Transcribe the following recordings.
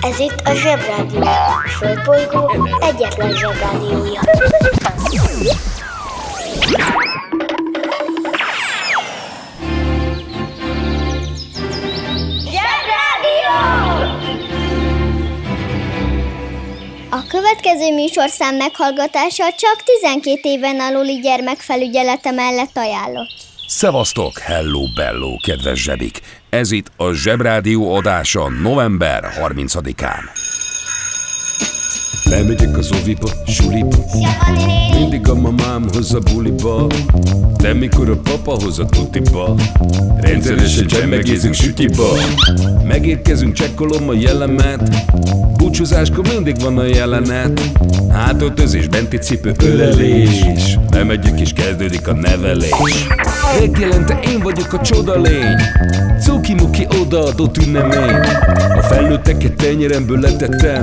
Ez itt a Zsebrádió. A Földbolygó egyetlen Zsebrádiója. Zsebrádió! A következő műsorszám meghallgatása csak 12 éven aluli gyermekfelügyelete mellett ajánlott. Szevasztok, hello bello, kedves zsebik! Ez itt a Zsebrádió adása november 30-án. Bemegyek az oviba, suliba. Mindig a mamám hoz a buliba. De mikor a papa hoz a tutiba Rendszeresen csemmegézünk sütiba. Megérkezünk, csekkolom a jellemet. Búcsúzáskor mindig van a jelenet. Hátöltözés, benti cipő, ölelés. Bemegyek és kezdődik a nevelés Megjelente én vagyok a csoda lény. Cuki-muki odaadott ünnemény. A felnőtteket tenyeremből letettem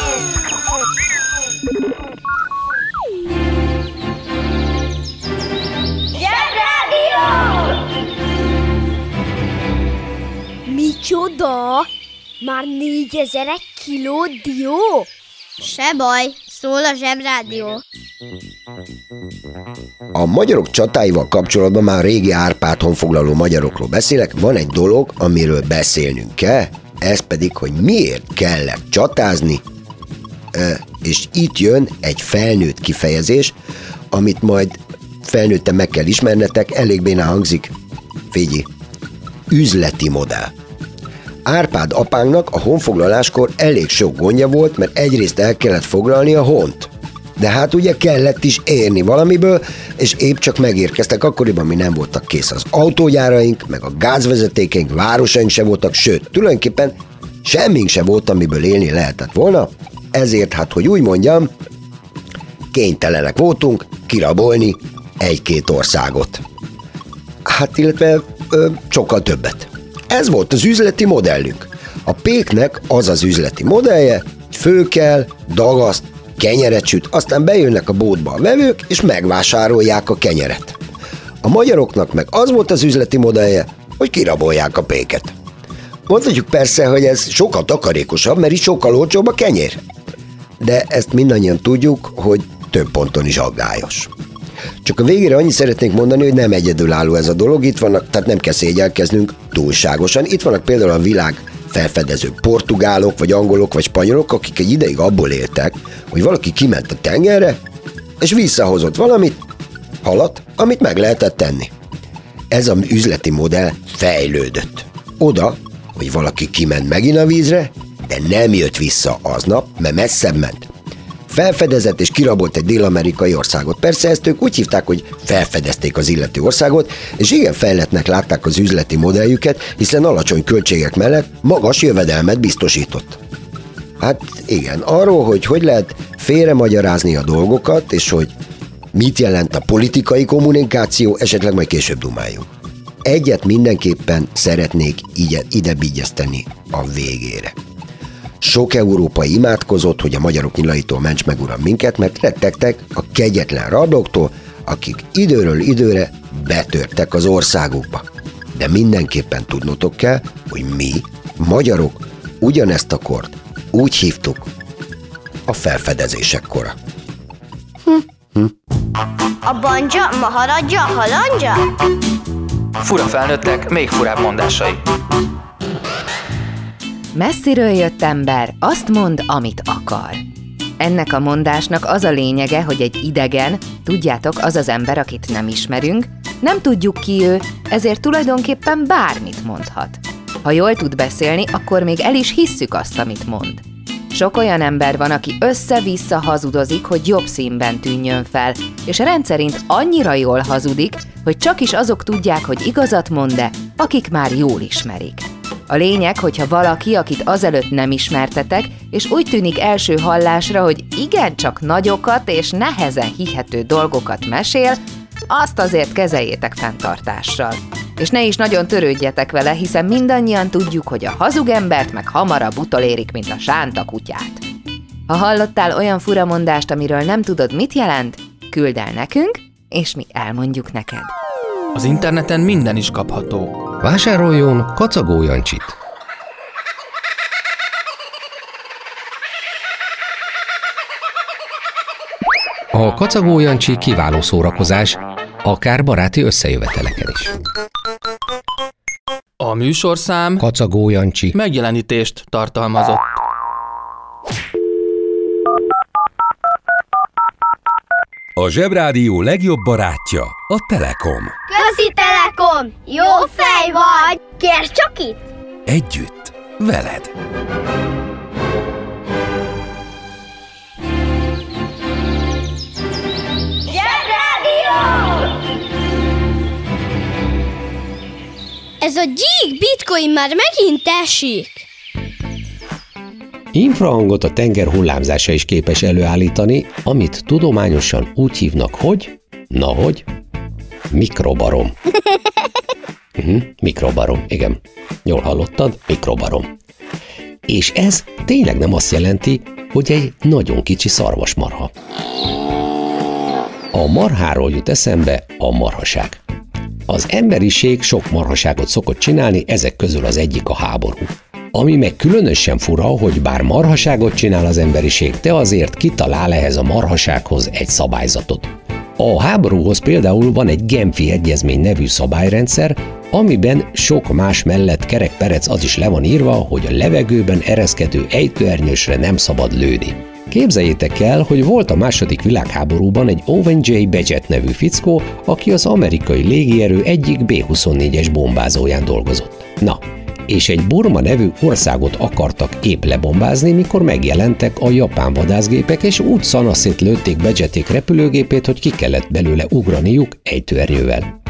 Micsoda? Már négyezer egy kiló dió? Se baj, szól a Zsebrádió. A magyarok csatáival kapcsolatban már régi Árpád honfoglaló magyarokról beszélek, van egy dolog, amiről beszélnünk kell, ez pedig, hogy miért kellett csatázni, Ö, és itt jön egy felnőtt kifejezés, amit majd felnőtten meg kell ismernetek, elég bénán hangzik. Figyelj, üzleti modell. Árpád apánknak a honfoglaláskor elég sok gondja volt, mert egyrészt el kellett foglalni a hont. De hát ugye kellett is érni valamiből, és épp csak megérkeztek akkoriban, mi nem voltak kész az autógyáraink, meg a gázvezetékeink, városaink se voltak, sőt, tulajdonképpen semmink se volt, amiből élni lehetett volna, ezért hát, hogy úgy mondjam, kénytelenek voltunk kirabolni egy-két országot. Hát, illetve ö, sokkal többet. Ez volt az üzleti modellünk. A péknek az az üzleti modellje, fő kell, dagaszt, kenyeret süt, aztán bejönnek a bótba a vevők, és megvásárolják a kenyeret. A magyaroknak meg az volt az üzleti modellje, hogy kirabolják a péket. Mondhatjuk persze, hogy ez sokkal takarékosabb, mert is sokkal olcsóbb a kenyér. De ezt mindannyian tudjuk, hogy több ponton is aggályos. Csak a végére annyit szeretnék mondani, hogy nem egyedülálló ez a dolog, itt vannak, tehát nem kell szégyelkeznünk túlságosan. Itt vannak például a világ felfedező portugálok, vagy angolok, vagy spanyolok, akik egy ideig abból éltek, hogy valaki kiment a tengerre, és visszahozott valamit, halat, amit meg lehetett tenni. Ez a üzleti modell fejlődött. Oda, hogy valaki kiment megint a vízre, de nem jött vissza aznap, mert messzebb ment. Felfedezett és kirabolt egy dél-amerikai országot. Persze ezt ők úgy hívták, hogy felfedezték az illető országot, és igen fejletnek látták az üzleti modelljüket, hiszen alacsony költségek mellett magas jövedelmet biztosított. Hát igen, arról, hogy hogy lehet félre magyarázni a dolgokat, és hogy mit jelent a politikai kommunikáció, esetleg majd később dumáljunk. Egyet mindenképpen szeretnék ide, ide a végére. Sok európai imádkozott, hogy a magyarok nyilaitól ments meg uram minket, mert rettegtek a kegyetlen rabloktól, akik időről időre betörtek az országukba. De mindenképpen tudnotok kell, hogy mi, magyarok, ugyanezt a kort úgy hívtuk a felfedezések kora. A banja, maharadja, halandja? Fura felnőttek, még furább mondásai. Messziről jött ember azt mond, amit akar. Ennek a mondásnak az a lényege, hogy egy idegen, tudjátok, az az ember, akit nem ismerünk, nem tudjuk ki ő, ezért tulajdonképpen bármit mondhat. Ha jól tud beszélni, akkor még el is hisszük azt, amit mond. Sok olyan ember van, aki össze-vissza hazudozik, hogy jobb színben tűnjön fel, és rendszerint annyira jól hazudik, hogy csak is azok tudják, hogy igazat mond-e, akik már jól ismerik. A lényeg, hogyha valaki, akit azelőtt nem ismertetek, és úgy tűnik első hallásra, hogy igencsak nagyokat és nehezen hihető dolgokat mesél, azt azért kezeljétek fenntartással. És ne is nagyon törődjetek vele, hiszen mindannyian tudjuk, hogy a hazug embert meg hamarabb utolérik, mint a sánta kutyát. Ha hallottál olyan furamondást, amiről nem tudod, mit jelent, küld el nekünk, és mi elmondjuk neked. Az interneten minden is kapható. Vásároljon kacagó Jancsit! A kacagó Jancsi kiváló szórakozás, akár baráti összejöveteleken is. A műsorszám Kacagó Jancsi. megjelenítést tartalmazott. A Zsebrádió legjobb barátja a Telekom. Közi Telekom! Jó fej vagy! Kérd csak itt! Együtt, veled. Ez a gyík bitcoin már megint esik. Infrahangot a tenger hullámzása is képes előállítani, amit tudományosan úgy hívnak, hogy, na hogy, mikrobarom. Uh-huh, mikrobarom, igen. Jól hallottad, mikrobarom. És ez tényleg nem azt jelenti, hogy egy nagyon kicsi szarvasmarha. A marháról jut eszembe a marhaság. Az emberiség sok marhaságot szokott csinálni, ezek közül az egyik a háború. Ami meg különösen fura, hogy bár marhaságot csinál az emberiség, de azért kitalál ehhez a marhasághoz egy szabályzatot. A háborúhoz például van egy Genfi Egyezmény nevű szabályrendszer, amiben sok más mellett kerekperec az is le van írva, hogy a levegőben ereszkedő ejtőernyősre nem szabad lőni. Képzeljétek el, hogy volt a második világháborúban egy Owen J. Badgett nevű fickó, aki az amerikai légierő egyik B-24-es bombázóján dolgozott. Na, és egy Burma nevű országot akartak épp lebombázni, mikor megjelentek a japán vadászgépek, és úgy szanaszét lőtték Badgették repülőgépét, hogy ki kellett belőle ugraniuk ejtőernyővel.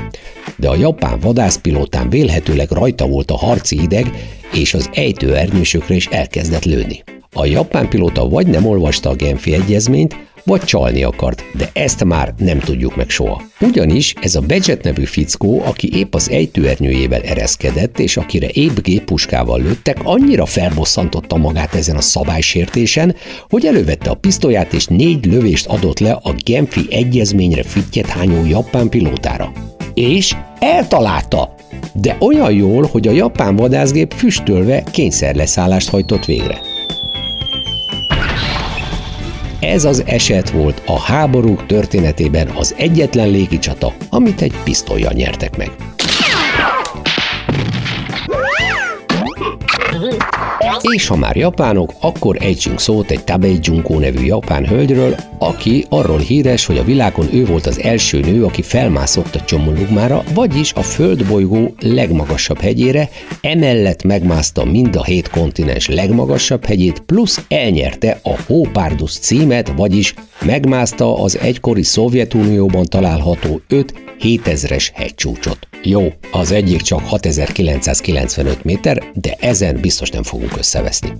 De a japán vadászpilótán vélhetőleg rajta volt a harci ideg, és az ejtőernyősökre is elkezdett lőni. A japán pilóta vagy nem olvasta a Genfi egyezményt, vagy csalni akart, de ezt már nem tudjuk meg soha. Ugyanis ez a Badget nevű fickó, aki épp az ejtőernyőjével ereszkedett, és akire épp géppuskával lőttek, annyira felbosszantotta magát ezen a szabálysértésen, hogy elővette a pisztolyát és négy lövést adott le a Genfi egyezményre fittyet hányó japán pilótára. És eltalálta! De olyan jól, hogy a japán vadászgép füstölve kényszerleszállást hajtott végre. Ez az eset volt a háborúk történetében az egyetlen légicsata, amit egy pisztolyjal nyertek meg. És ha már japánok, akkor ejtsünk szót egy Tabei Junko nevű japán hölgyről, aki arról híres, hogy a világon ő volt az első nő, aki felmászott a Csomolugmára, vagyis a földbolygó legmagasabb hegyére, emellett megmászta mind a hét kontinens legmagasabb hegyét, plusz elnyerte a Hópárdus címet, vagyis megmászta az egykori Szovjetunióban található 5 7000-es hegycsúcsot. Jó, az egyik csak 6995 méter, de ezen biztos nem fogunk összeveszni.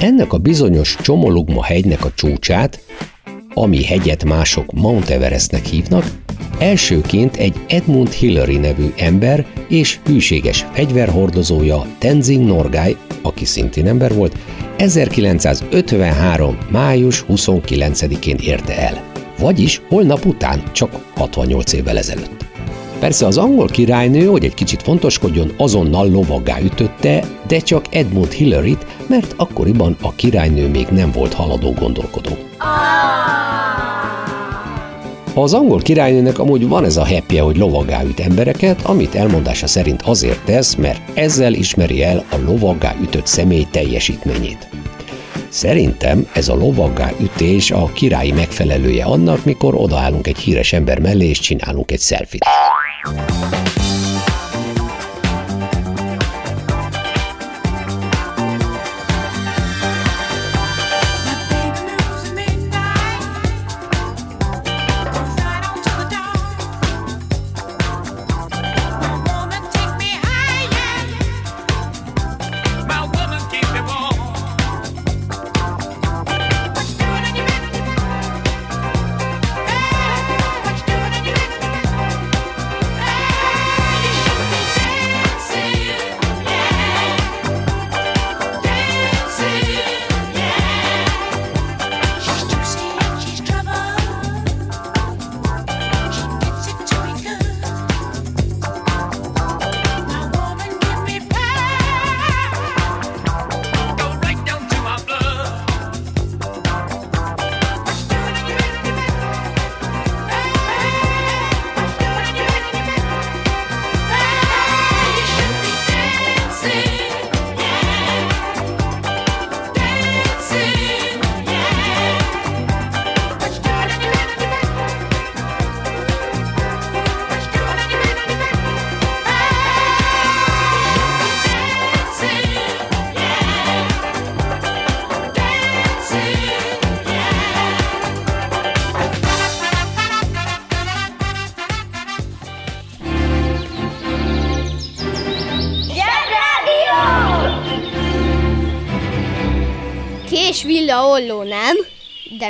Ennek a bizonyos Csomolugma hegynek a csúcsát, ami hegyet mások Mount Everestnek hívnak, elsőként egy Edmund Hillary nevű ember és hűséges fegyverhordozója Tenzing Norgay, aki szintén ember volt, 1953. május 29-én érte el. Vagyis holnap után, csak 68 évvel ezelőtt. Persze az angol királynő, hogy egy kicsit fontoskodjon, azonnal lovaggá ütötte, de csak Edmund Hillary-t, mert akkoriban a királynő még nem volt haladó gondolkodó. Az angol királynőnek amúgy van ez a happy hogy lovaggá üt embereket, amit elmondása szerint azért tesz, mert ezzel ismeri el a lovaggá ütött személy teljesítményét. Szerintem ez a lovaggá ütés a királyi megfelelője annak, mikor odaállunk egy híres ember mellé és csinálunk egy selfit.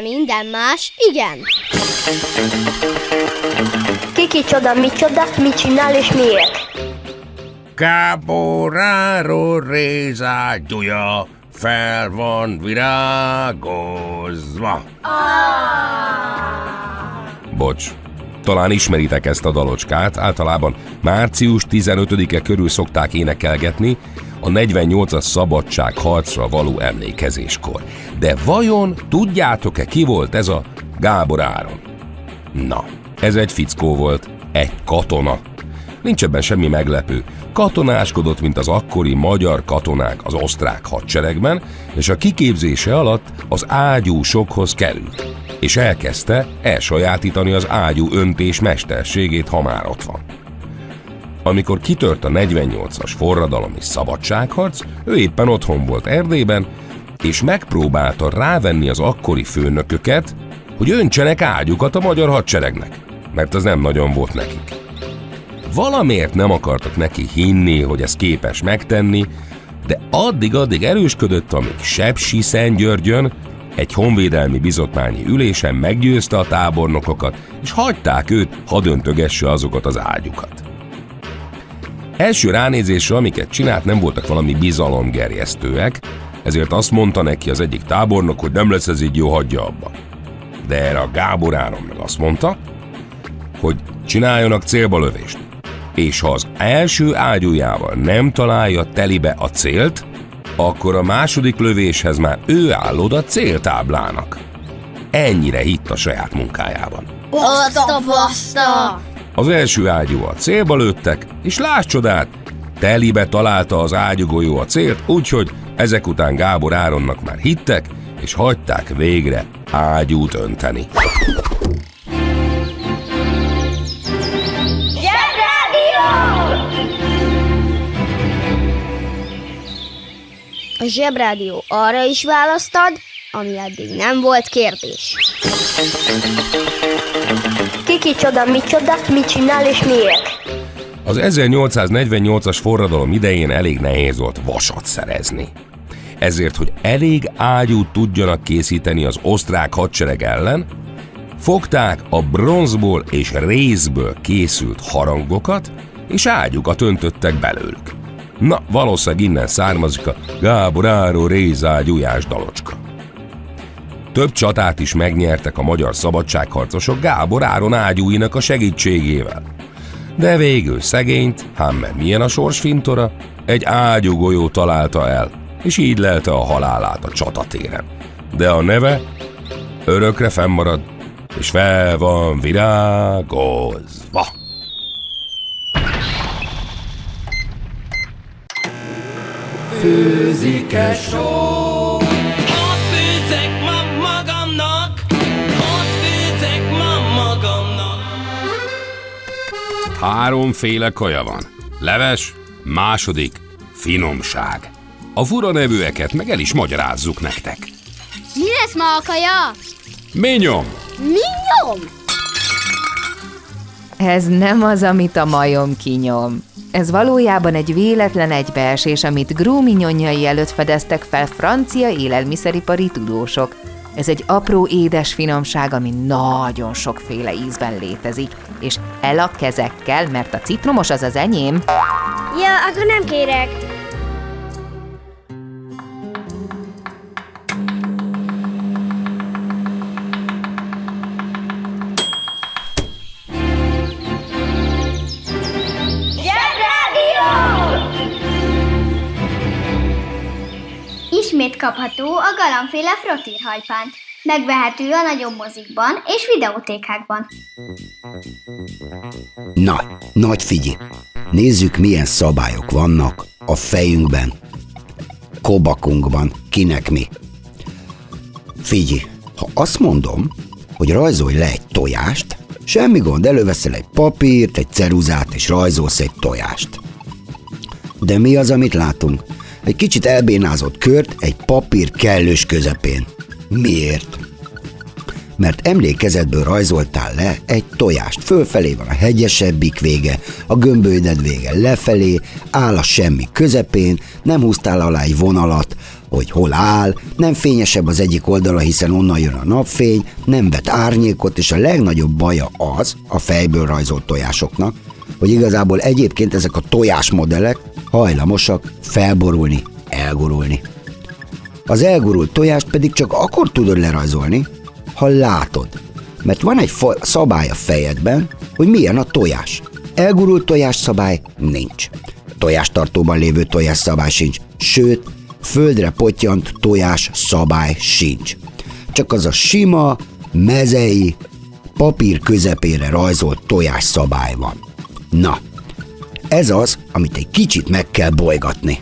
De minden más igen. Kiki csoda, mi csoda, mit csinál és miért? Caporaro rézágyúja fel van virágozva. Bocs, talán ismeritek ezt a dalocskát, általában március 15-e körül szokták énekelgetni, a 48-as szabadság harcra való emlékezéskor. De vajon tudjátok-e ki volt ez a Gábor Áron? Na, ez egy fickó volt, egy katona. Nincs ebben semmi meglepő. Katonáskodott, mint az akkori magyar katonák az osztrák hadseregben, és a kiképzése alatt az ágyúsokhoz került, és elkezdte elsajátítani az ágyú öntés mesterségét, ha már ott van. Amikor kitört a 48-as forradalom és szabadságharc, ő éppen otthon volt Erdélyben, és megpróbálta rávenni az akkori főnököket, hogy öntsenek ágyukat a magyar hadseregnek, mert az nem nagyon volt nekik. Valamiért nem akartak neki hinni, hogy ez képes megtenni, de addig-addig erősködött, amíg Sepsi Szentgyörgyön egy honvédelmi bizotmányi ülésen meggyőzte a tábornokokat, és hagyták őt, ha döntögesse azokat az ágyukat. Első ránézésre, amiket csinált, nem voltak valami bizalomgerjesztőek, ezért azt mondta neki az egyik tábornok, hogy nem lesz ez így jó, hagyja abba. De erre a Gábor Áron meg azt mondta, hogy csináljanak célba lövést. És ha az első ágyújával nem találja telibe a célt, akkor a második lövéshez már ő áll oda céltáblának. Ennyire hitt a saját munkájában. Azt a baszta! Az első ágyú a célba lőttek, és láss csodát, telibe találta az ágyugolyó a célt, úgyhogy ezek után Gábor Áronnak már hittek, és hagyták végre ágyút önteni. A zsebrádió arra is választad, ami eddig nem volt kérdés. Kiki csoda, mi csoda, mit csinál és miért? Az 1848-as forradalom idején elég nehéz volt vasat szerezni. Ezért, hogy elég ágyút tudjanak készíteni az osztrák hadsereg ellen, fogták a bronzból és rézből készült harangokat, és ágyukat öntöttek belőlük. Na, valószínűleg innen származik a Gábor Áró rézágyújás dalocska. Több csatát is megnyertek a magyar szabadságharcosok Gábor Áron ágyúinak a segítségével. De végül szegényt, hám mert milyen a sorsfintora, egy ágyúgolyó találta el, és így lelte a halálát a csatatéren. De a neve örökre fennmarad, és fel van virágozva. Főzike só Hadd főzzek ma magamnak Hadd főzzek ma magamnak Háromféle kaja van. Leves, második, finomság. A fura nevűeket meg el is magyarázzuk nektek. Mi lesz ma a kaja? Minyom! Minyom? Ez nem az, amit a majom kinyom. Ez valójában egy véletlen egybeesés, amit gróminyonjai előtt fedeztek fel francia élelmiszeripari tudósok. Ez egy apró édes finomság, ami nagyon sokféle ízben létezik, és el a kezekkel, mert a citromos az az enyém. Ja, akkor nem kérek. Ismét kapható a galambféle frottírhajpánt. Megvehető a nagyobb mozikban és videótékákban. Na, nagy figyelj! Nézzük, milyen szabályok vannak a fejünkben, kobakunkban, kinek mi. Figyelj, ha azt mondom, hogy rajzolj le egy tojást, semmi gond, előveszel egy papírt, egy ceruzát, és rajzolsz egy tojást. De mi az, amit látunk? Egy kicsit elbénázott kört egy papír kellős közepén. Miért? Mert emlékezetből rajzoltál le egy tojást. Fölfelé van a hegyesebbik vége, a gömbölyded vége lefelé, áll a semmi közepén, nem húztál alá egy vonalat, hogy hol áll, nem fényesebb az egyik oldala, hiszen onnan jön a napfény, nem vet árnyékot, és a legnagyobb baja az, a fejből rajzolt tojásoknak, hogy igazából egyébként ezek a tojásmodellek hajlamosak felborulni, elgurulni. Az elgurult tojást pedig csak akkor tudod lerajzolni, ha látod. Mert van egy szabály a fejedben, hogy milyen a tojás. Elgurult tojás szabály nincs. Tojástartóban lévő tojás szabály sincs. Sőt, földre potyant tojás szabály sincs. Csak az a sima, mezei, papír közepére rajzolt tojás szabály van. Na, ez az, amit egy kicsit meg kell bolygatni.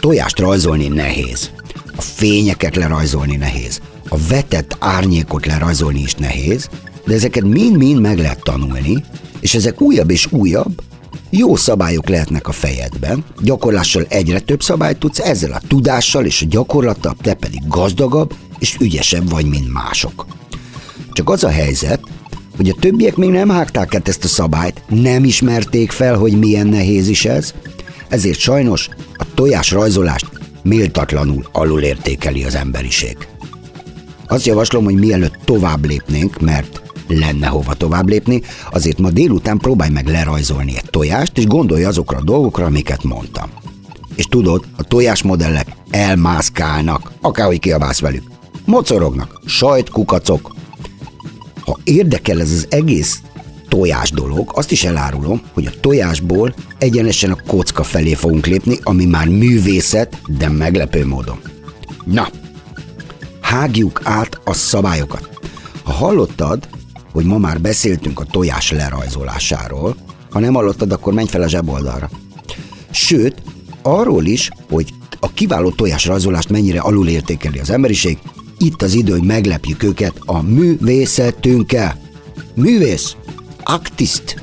Tojást rajzolni nehéz. A fényeket lerajzolni nehéz. A vetett árnyékot lerajzolni is nehéz, de ezeket mind-mind meg lehet tanulni, és ezek újabb és újabb, jó szabályok lehetnek a fejedben, gyakorlással egyre több szabályt tudsz, ezzel a tudással és a gyakorlattal te pedig gazdagabb és ügyesebb vagy, mint mások. Csak az a helyzet, hogy a többiek még nem hágták át ezt a szabályt, nem ismerték fel, hogy milyen nehéz is ez, ezért sajnos a tojás rajzolást méltatlanul alulértékeli az emberiség. Azt javaslom, hogy mielőtt tovább lépnénk, mert lenne hova tovább lépni, azért ma délután próbálj meg lerajzolni egy tojást, és gondolj azokra a dolgokra, amiket mondtam. És tudod, a tojásmodellek elmászkálnak, akárhogy kiabálsz velük. Mocorognak, sajtkukacok. Ha érdekel ez az egész tojás dolog, azt is elárulom, hogy a tojásból egyenesen a kocka felé fogunk lépni, ami már művészet, de meglepő módon. Na, hágjuk át a szabályokat. Ha hallottad, hogy ma már beszéltünk a tojás lerajzolásáról, ha nem hallottad, akkor menj fel a zseboldalra. Sőt, arról is, hogy a kiváló tojás rajzolást mennyire alulértékeli az emberiség, itt az idő, hogy meglepjük őket a művészetünkkel. Művész, aktist.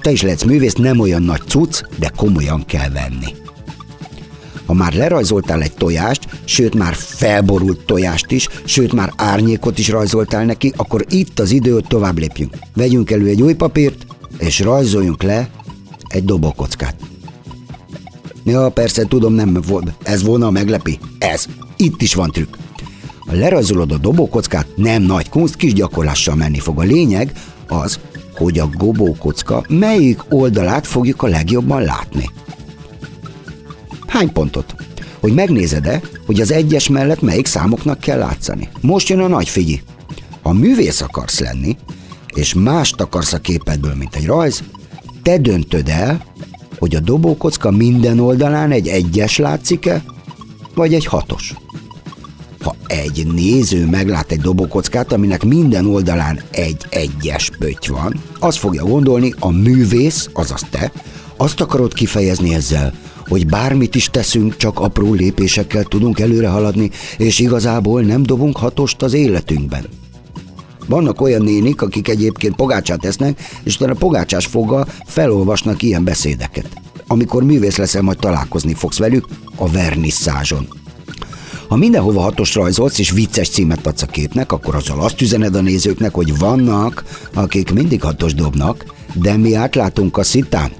Te is lehetsz művész, nem olyan nagy cucc, de komolyan kell venni. Ha már lerajzoltál egy tojást, sőt már felborult tojást is, sőt már árnyékot is rajzoltál neki, akkor itt az idő, hogy tovább lépjünk. Vegyünk elő egy új papírt, és rajzoljunk le egy dobókockát. Ja, persze, tudom, nem volt. Ez volna a meglepi. Ez. Itt is van trükk. Ha lerajzolod a dobókockát, nem nagy kunst, kis gyakorlással menni fog. A lényeg az, hogy a gobókocka melyik oldalát fogjuk a legjobban látni. Hány pontot? Hogy megnézed-e, hogy az egyes mellett melyik számoknak kell látszani. Most jön a nagy figyi. Ha művész akarsz lenni, és mást akarsz a képedből, mint egy rajz, te döntöd el, hogy a dobókocka minden oldalán egy egyes látszik-e, vagy egy hatos. Egy néző meglát egy dobókockát, aminek minden oldalán egy egyes pötty van, az fogja gondolni, a művész, azaz te, azt akarod kifejezni ezzel, hogy bármit is teszünk, csak apró lépésekkel tudunk előre haladni, és igazából nem dobunk hatost az életünkben. Vannak olyan nénik, akik egyébként pogácsát esznek, és utána pogácsás foggal felolvasnak ilyen beszédeket. Amikor művész leszel, majd találkozni fogsz velük a vernisszázson. Ha mindenhova hatos rajzolsz és vicces címet adsz a képnek, akkor azzal azt üzened a nézőknek, hogy vannak, akik mindig hatos dobnak, de mi átlátunk a szitán.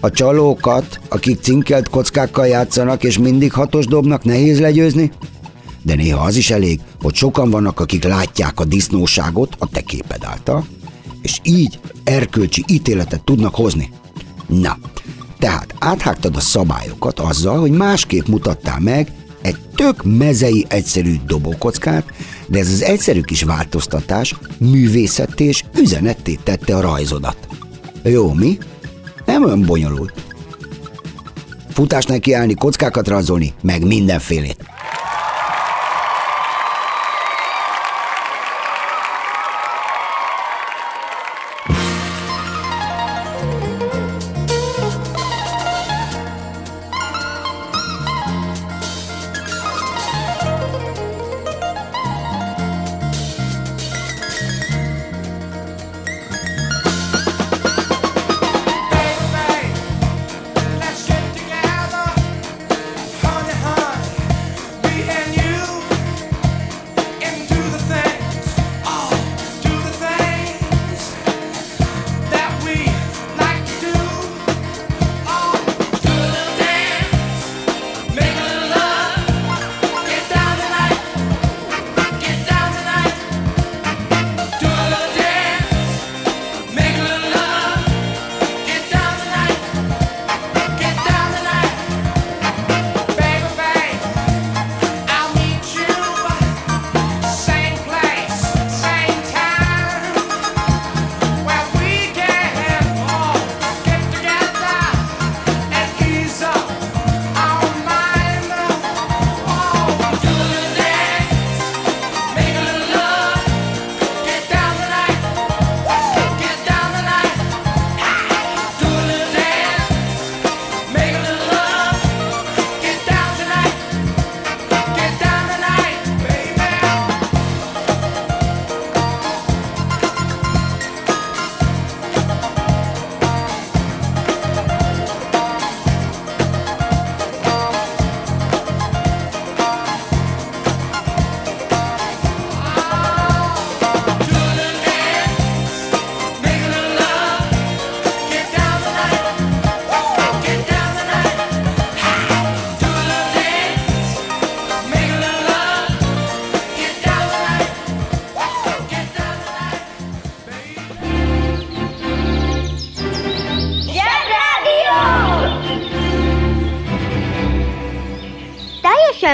A csalókat, akik cinkelt kockákkal játszanak és mindig hatos dobnak, nehéz legyőzni? De néha az is elég, hogy sokan vannak, akik látják a disznóságot a te képed által, és így erkölcsi ítéletet tudnak hozni. Na, tehát áthágtad a szabályokat azzal, hogy másképp mutattál meg egy tök mezei egyszerű dobókockát, de ez az egyszerű kis változtatás művészetté és üzenetté tette a rajzodat. Jó, mi? Nem olyan bonyolult. Futás neki állni, kockákat rajzolni, meg mindenfélét.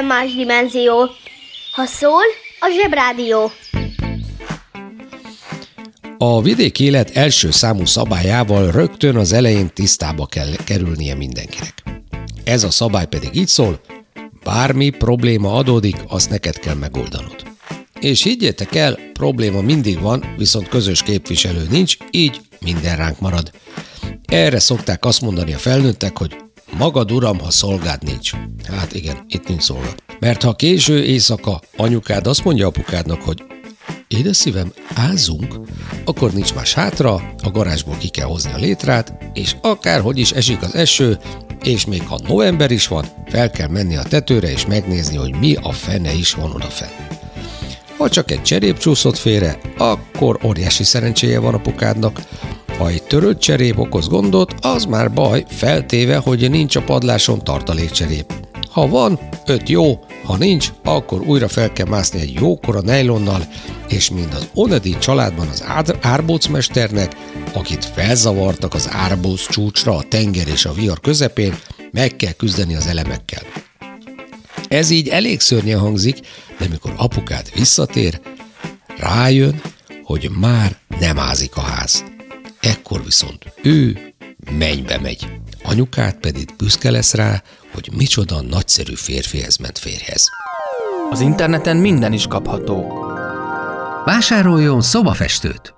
Más dimenzió. Ha szól, a zsebrádió. A vidéki élet első számú szabályával rögtön az elején tisztába kell kerülnie mindenkinek. Ez a szabály pedig így szól, bármi probléma adódik, azt neked kell megoldanod. És higgyétek el, probléma mindig van, viszont közös képviselő nincs, így minden ránk marad. Erre szokták azt mondani a felnőttek, hogy magad uram, ha szolgád nincs. Hát igen, itt nincs szolga. Mert ha késő éjszaka anyukád azt mondja apukádnak, hogy Édes szívem, ázzunk, akkor nincs más hátra, a garázsból ki kell hozni a létrát, és akárhogy is esik az eső, és még ha november is van, fel kell menni a tetőre és megnézni, hogy mi a fene is van odafenn. Ha csak egy cserép csúszott félre, akkor óriási szerencséje van apukádnak. Ha egy törött cserép okoz gondot, az már baj, feltéve, hogy nincs a padláson tartalékcserép. Ha van, öt jó, ha nincs, akkor újra fel kell mászni egy jókora nejlonnal, és mind az Onedi családban az ár- árbócmesternek, akit felzavartak az árbóc csúcsra a tenger és a vihar közepén, meg kell küzdeni az elemekkel. Ez így elég szörnyen hangzik, de mikor apukád visszatér, rájön, hogy már nem ázik a ház. Ekkor viszont ő mennybe megy. Anyukát pedig büszke lesz rá, hogy micsoda nagyszerű férfihez ment férjhez. Az interneten minden is kapható. Vásároljon szobafestőt!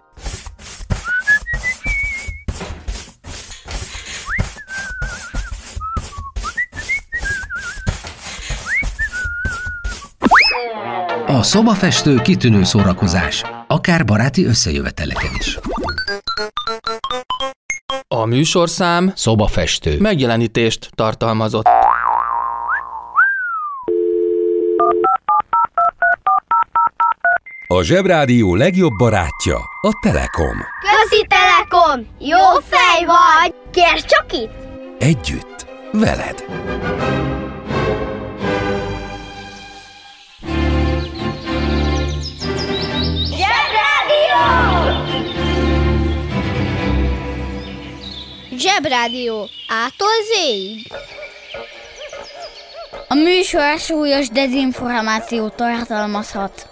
A szobafestő kitűnő szórakozás, akár baráti összejöveteleken is. A műsorszám Szobafestő. megjelenítést tartalmazott. A Zsebrádió legjobb barátja a Telekom. Közi Telekom! Jó fej vagy! Kérd csak itt! Együtt, veled. Zsebrádió. Ától zéig. A műsor súlyos dezinformációt tartalmazhat.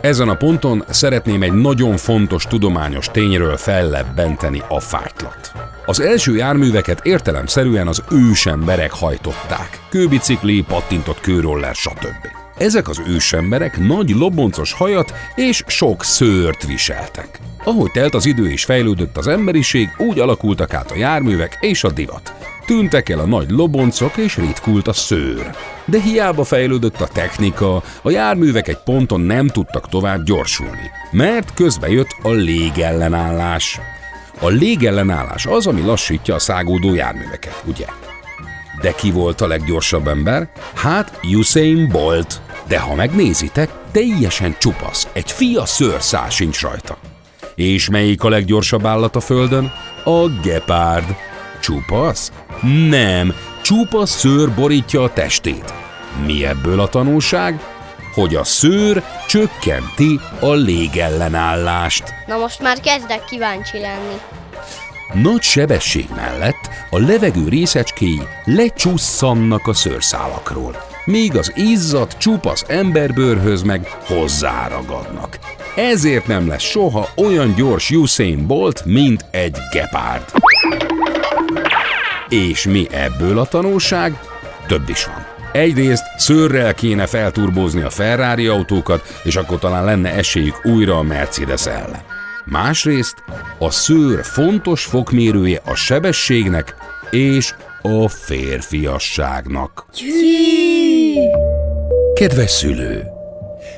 Ezen a ponton szeretném egy nagyon fontos tudományos tényről fellebbenteni a fájtlat. Az első járműveket értelemszerűen az ősemberek hajtották. Kőbicikli, pattintott kőroller, stb. Ezek az ősemberek nagy loboncos hajat és sok szőrt viseltek. Ahogy telt az idő és fejlődött az emberiség, úgy alakultak át a járművek és a divat. Tűntek el a nagy loboncok és ritkult a szőr. De hiába fejlődött a technika, a járművek egy ponton nem tudtak tovább gyorsulni, mert közbe jött a légellenállás. A légellenállás az, ami lassítja a szágódó járműveket, ugye? De ki volt a leggyorsabb ember? Hát Usain Bolt. De ha megnézitek, teljesen csupasz, egy fia szőrszál sincs rajta. És melyik a leggyorsabb állat a földön? A gepárd. Csupasz? Nem, csupa szőr borítja a testét. Mi ebből a tanulság? Hogy a szőr csökkenti a légellenállást. Na most már kezdek kíváncsi lenni. Nagy sebesség mellett a levegő részecskéi lecsusszannak a szőrszálakról, míg az izzadt, csupasz emberbőrhöz meg hozzáragadnak. Ezért nem lesz soha olyan gyors Usain Bolt, mint egy gepárd. És mi ebből a tanulság? Több is van. Egyrészt szőrrel kéne felturbózni a Ferrari autókat, és akkor talán lenne esélyük újra a Mercedes ellen. Másrészt a szőr fontos fokmérője a sebességnek és a férfiasságnak. Kedves szülő!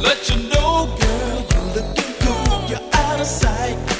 Let you know, girl, you're looking good. You're out of sight.